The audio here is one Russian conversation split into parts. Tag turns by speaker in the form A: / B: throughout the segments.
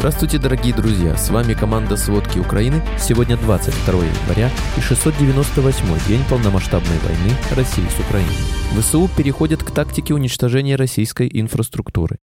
A: Здравствуйте, дорогие друзья! С вами команда «Сводки Украины». Сегодня 22 января и 698 день полномасштабной войны России с Украиной. ВСУ переходят к тактике уничтожения российской инфраструктуры.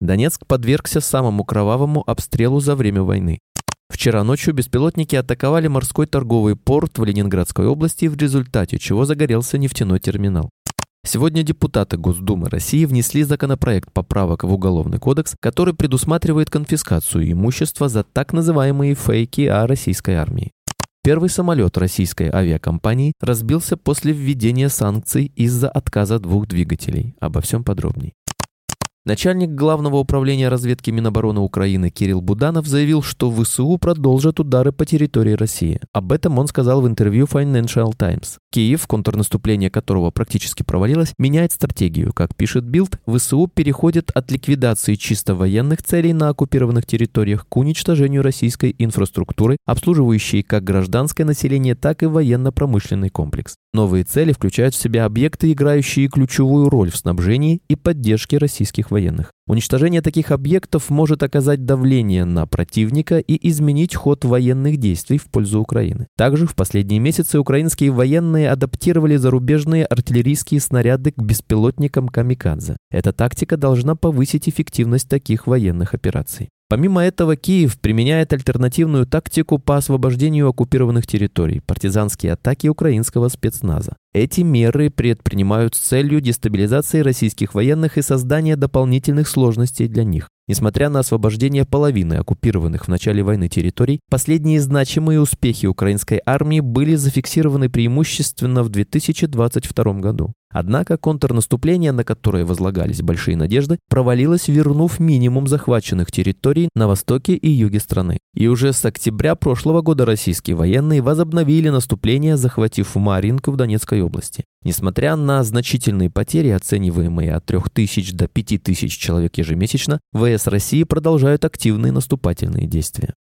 A: Донецк подвергся самому кровавому обстрелу за время войны. Вчера ночью беспилотники атаковали морской торговый порт в Ленинградской области, в результате чего загорелся нефтяной терминал. Сегодня депутаты Госдумы России внесли законопроект поправок в Уголовный кодекс, который предусматривает конфискацию имущества за так называемые фейки о российской армии. Первый самолет российской авиакомпании разбился после введения санкций из-за отказа двух двигателей. Обо всем подробней. Начальник Главного управления разведки Минобороны Украины Кирилл Буданов заявил, что ВСУ продолжат удары по территории России. Об этом он сказал в интервью Financial Times. Киев, контрнаступление которого практически провалилось, меняет стратегию. Как пишет Билд, ВСУ переходит от ликвидации чисто военных целей на оккупированных территориях к уничтожению российской инфраструктуры, обслуживающей как гражданское население, так и военно-промышленный комплекс. Новые цели включают в себя объекты, играющие ключевую роль в снабжении и поддержке российских военных. Уничтожение таких объектов может оказать давление на противника и изменить ход военных действий в пользу Украины. Также в последние месяцы украинские военные адаптировали зарубежные артиллерийские снаряды к беспилотникам «Камикадзе». Эта тактика должна повысить эффективность таких военных операций. Помимо этого, Киев применяет альтернативную тактику по освобождению оккупированных территорий – партизанские атаки украинского спецназа. Эти меры предпринимают с целью дестабилизации российских военных и создания дополнительных сложностей для них. Несмотря на освобождение половины оккупированных в начале войны территорий, последние значимые успехи украинской армии были зафиксированы преимущественно в 2022 году. Однако контрнаступление, на которое возлагались большие надежды, провалилось, вернув минимум захваченных территорий на востоке и юге страны. И уже с октября прошлого года российские военные возобновили наступление, захватив Маринку в Донецкой области. Несмотря на значительные потери, оцениваемые от 3000 до 5000 человек ежемесячно, ВС России продолжают активные наступательные действия.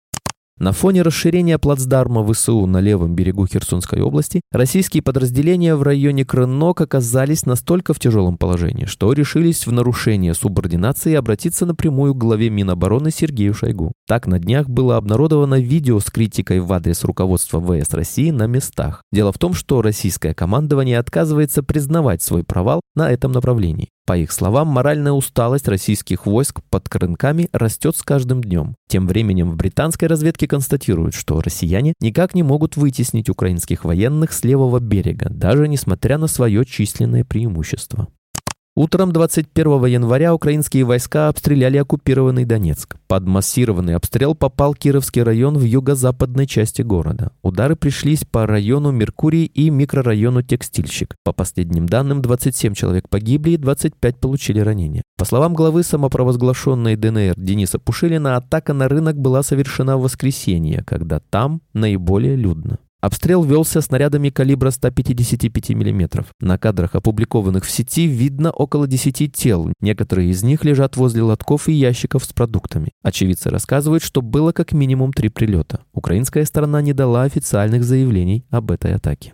A: На фоне расширения плацдарма ВСУ на левом берегу Херсонской области, российские подразделения в районе Крынок оказались настолько в тяжелом положении, что решились в нарушение субординации обратиться напрямую к главе Минобороны Сергею Шойгу. Так, на днях было обнародовано видео с критикой в адрес руководства ВС России на местах. Дело в том, что российское командование отказывается признавать свой провал на этом направлении. По их словам, моральная усталость российских войск под Крынками растет с каждым днем. Тем временем в британской разведке констатируют, что россияне никак не могут вытеснить украинских военных с левого берега, даже несмотря на свое численное преимущество. Утром 21 января украинские войска обстреляли оккупированный Донецк. Под массированный обстрел попал Кировский район в юго-западной части города. Удары пришлись по району Меркурий и микрорайону Текстильщик. По последним данным, 27 человек погибли и 25 получили ранения. По словам главы самопровозглашенной ДНР Дениса Пушилина, атака на рынок была совершена в воскресенье, когда там наиболее людно. Обстрел велся снарядами калибра 155 мм. На кадрах, опубликованных в сети, видно около 10 тел. Некоторые из них лежат возле лотков и ящиков с продуктами. Очевидцы рассказывают, что было как минимум три прилета. Украинская сторона не дала официальных заявлений об этой атаке.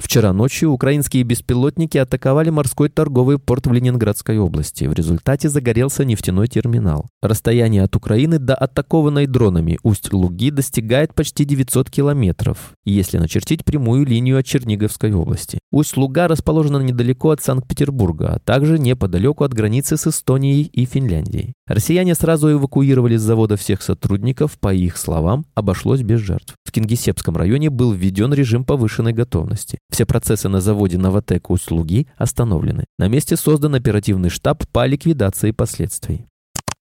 A: Вчера ночью украинские беспилотники атаковали морской торговый порт в Ленинградской области. В результате загорелся нефтяной терминал. Расстояние от Украины до атакованной дронами Усть-Луги достигает почти 900 километров, если начертить прямую линию от Черниговской области. Усть-Луга расположена недалеко от Санкт-Петербурга, а также неподалеку от границы с Эстонией и Финляндией. Россияне сразу эвакуировали с завода всех сотрудников, по их словам, обошлось без жертв. В Кингисеппском районе был введен режим повышенной готовности. Все процессы на заводе «Новотек» услуги остановлены. На месте создан оперативный штаб по ликвидации последствий.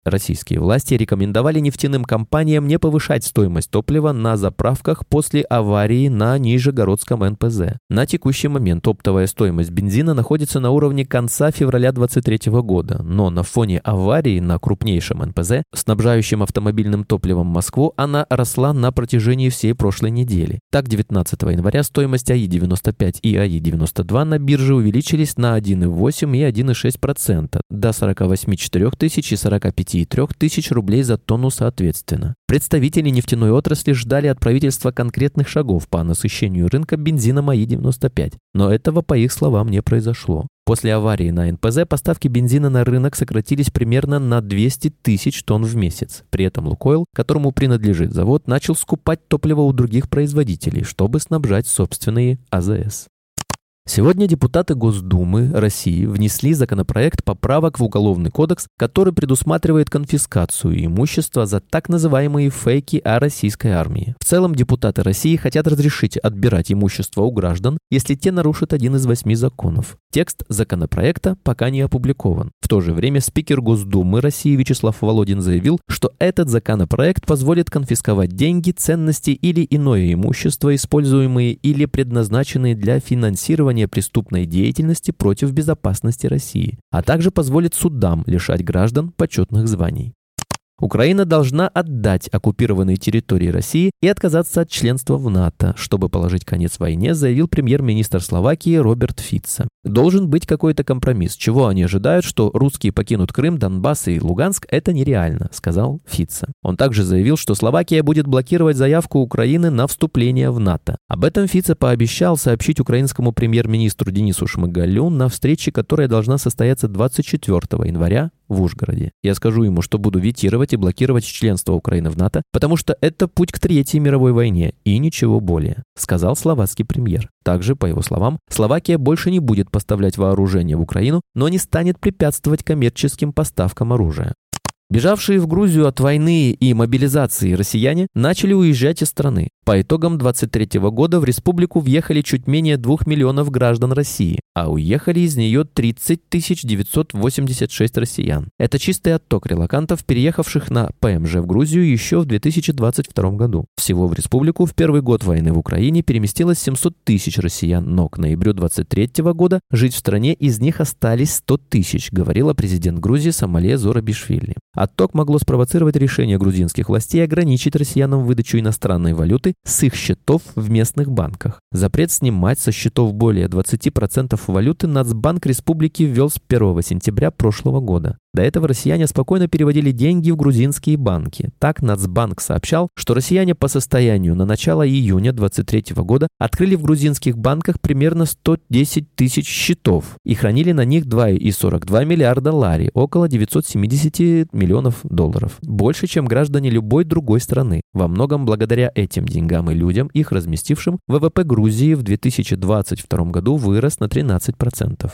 A: Российские власти рекомендовали нефтяным компаниям не повышать стоимость топлива на заправках после аварии на Нижегородском НПЗ. На текущий момент оптовая стоимость бензина находится на уровне конца февраля 2023 года, но на фоне аварии на крупнейшем НПЗ, снабжающем автомобильным топливом Москву, она росла на протяжении всей прошлой недели. Так, 19 января стоимость АИ-95 и АИ-92 на бирже увеличились на 1,8 и 1,6% до 48 тысяч и 45 23 тысяч рублей за тонну соответственно. Представители нефтяной отрасли ждали от правительства конкретных шагов по насыщению рынка бензином АИ-95, но этого, по их словам, не произошло. После аварии на НПЗ поставки бензина на рынок сократились примерно на 200 тысяч тонн в месяц. При этом «Лукойл», которому принадлежит завод, начал скупать топливо у других производителей, чтобы снабжать собственные АЗС. Сегодня депутаты Госдумы России внесли законопроект поправок в Уголовный кодекс, который предусматривает конфискацию имущества за так называемые фейки о российской армии. В целом депутаты России хотят разрешить отбирать имущество у граждан, если те нарушат один из восьми законов. Текст законопроекта пока не опубликован. В то же время спикер Госдумы России Вячеслав Володин заявил, что этот законопроект позволит конфисковать деньги, ценности или иное имущество, используемые или предназначенные для финансирования финансирования преступной деятельности против безопасности России, а также позволит судам лишать граждан почетных званий. Украина должна отдать оккупированные территории России и отказаться от членства в НАТО, чтобы положить конец войне, заявил премьер-министр Словакии Роберт Фитца. Должен быть какой-то компромисс. Чего они ожидают, что русские покинут Крым, Донбасс и Луганск, это нереально, сказал Фитца. Он также заявил, что Словакия будет блокировать заявку Украины на вступление в НАТО. Об этом Фитца пообещал сообщить украинскому премьер-министру Денису Шмыгалю на встрече, которая должна состояться 24 января в Ужгороде. Я скажу ему, что буду ветировать и блокировать членство Украины в НАТО, потому что это путь к Третьей мировой войне и ничего более, сказал словацкий премьер. Также, по его словам, Словакия больше не будет поставлять вооружение в Украину, но не станет препятствовать коммерческим поставкам оружия. Бежавшие в Грузию от войны и мобилизации россияне начали уезжать из страны. По итогам 23 года в республику въехали чуть менее 2 миллионов граждан России, а уехали из нее 30 986 россиян. Это чистый отток релакантов, переехавших на ПМЖ в Грузию еще в 2022 году. Всего в республику в первый год войны в Украине переместилось 700 тысяч россиян, но к ноябрю 23 года жить в стране из них остались 100 тысяч, говорила президент Грузии Самале Зорабишвили. Отток могло спровоцировать решение грузинских властей ограничить россиянам выдачу иностранной валюты с их счетов в местных банках. Запрет снимать со счетов более 20% валюты Нацбанк Республики ввел с 1 сентября прошлого года. До этого россияне спокойно переводили деньги в грузинские банки. Так Нацбанк сообщал, что россияне по состоянию на начало июня 2023 года открыли в грузинских банках примерно 110 тысяч счетов и хранили на них 2,42 миллиарда лари, около 970 миллионов долларов. Больше, чем граждане любой другой страны. Во многом благодаря этим деньгам и людям, их разместившим, ВВП Грузии в 2022 году вырос на 13%.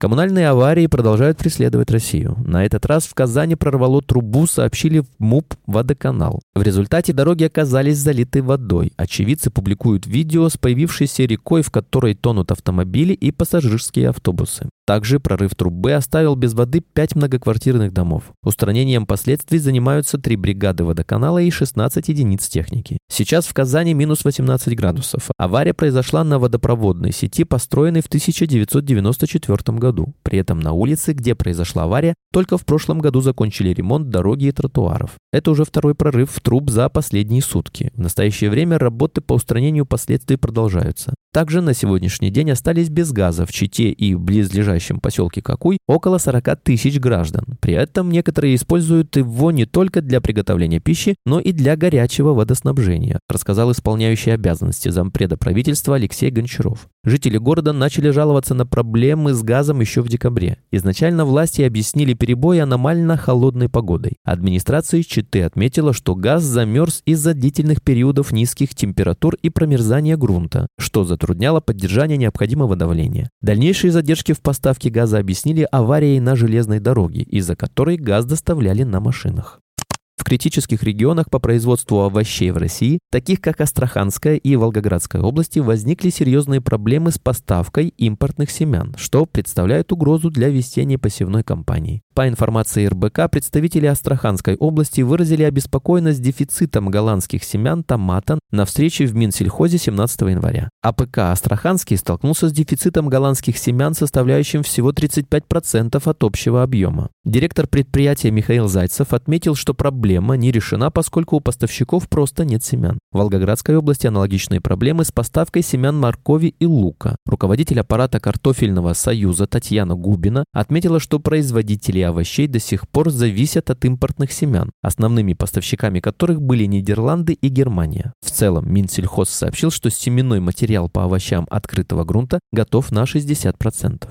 A: Коммунальные аварии продолжают преследовать Россию. На этот раз в Казани прорвало трубу, сообщили в МУП «Водоканал». В результате дороги оказались залиты водой. Очевидцы публикуют видео с появившейся рекой, в которой тонут автомобили и пассажирские автобусы. Также прорыв трубы оставил без воды 5 многоквартирных домов. Устранением последствий занимаются 3 бригады водоканала и 16 единиц техники. Сейчас в Казани минус 18 градусов. Авария произошла на водопроводной сети, построенной в 1994 году. При этом на улице, где произошла авария, только в прошлом году закончили ремонт дороги и тротуаров. Это уже второй прорыв в труб за последние сутки. В настоящее время работы по устранению последствий продолжаются. Также на сегодняшний день остались без газа в Чите и близлежащем поселке Какуй около 40 тысяч граждан. При этом некоторые используют его не только для приготовления пищи, но и для горячего водоснабжения, рассказал исполняющий обязанности зампреда правительства Алексей Гончаров. Жители города начали жаловаться на проблемы с газом еще в декабре. Изначально власти объяснили перебои аномально холодной погодой. Администрация Читы отметила, что газ замерз из-за длительных периодов низких температур и промерзания грунта, что затрудняло поддержание необходимого давления. Дальнейшие задержки в поставке газа объяснили аварией на железной дороге, из-за которой газ доставляли на машинах. В критических регионах по производству овощей в России, таких как Астраханская и Волгоградская области, возникли серьезные проблемы с поставкой импортных семян, что представляет угрозу для весенней посевной кампании. По информации РБК, представители Астраханской области выразили обеспокоенность дефицитом голландских семян томата на встрече в Минсельхозе 17 января. АПК Астраханский столкнулся с дефицитом голландских семян, составляющим всего 35% от общего объема. Директор предприятия Михаил Зайцев отметил, что проблема не решена, поскольку у поставщиков просто нет семян. В Волгоградской области аналогичные проблемы с поставкой семян моркови и лука. Руководитель аппарата картофельного союза Татьяна Губина отметила, что производители овощей до сих пор зависят от импортных семян, основными поставщиками которых были Нидерланды и Германия. В целом, Минсельхоз сообщил, что семенной материал по овощам открытого грунта готов на 60%.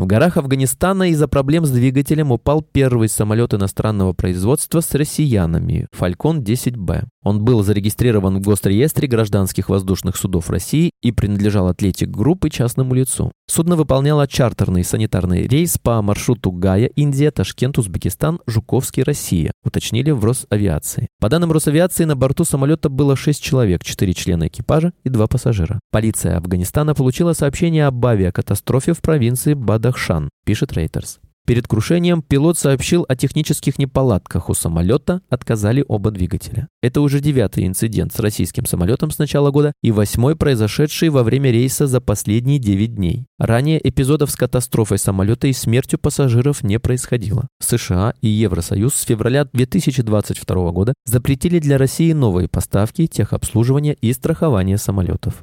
A: В горах Афганистана из-за проблем с двигателем упал первый самолет иностранного производства с россиянами «Falcon 10Б». Он был зарегистрирован в Госреестре гражданских воздушных судов России и принадлежал Athletic Group и частному лицу. Судно выполняло чартерный санитарный рейс по маршруту Гая, Индия, Ташкент, Узбекистан, Жуковский, Россия, уточнили в Росавиации. По данным Росавиации, на борту самолета было 6 человек, 4 члена экипажа и 2 пассажира. Полиция Афганистана получила сообщение об авиакатастрофе в провинции Бадахшан, пишет Рейтерс. Перед крушением пилот сообщил о технических неполадках у самолета, отказали оба двигателя. Это уже девятый инцидент с российским самолетом с начала года и восьмой, произошедший во время рейса за последние 9 дней. Ранее эпизодов с катастрофой самолета и смертью пассажиров не происходило. США и Евросоюз с февраля 2022 года запретили для России новые поставки, техобслуживания и страхования самолетов.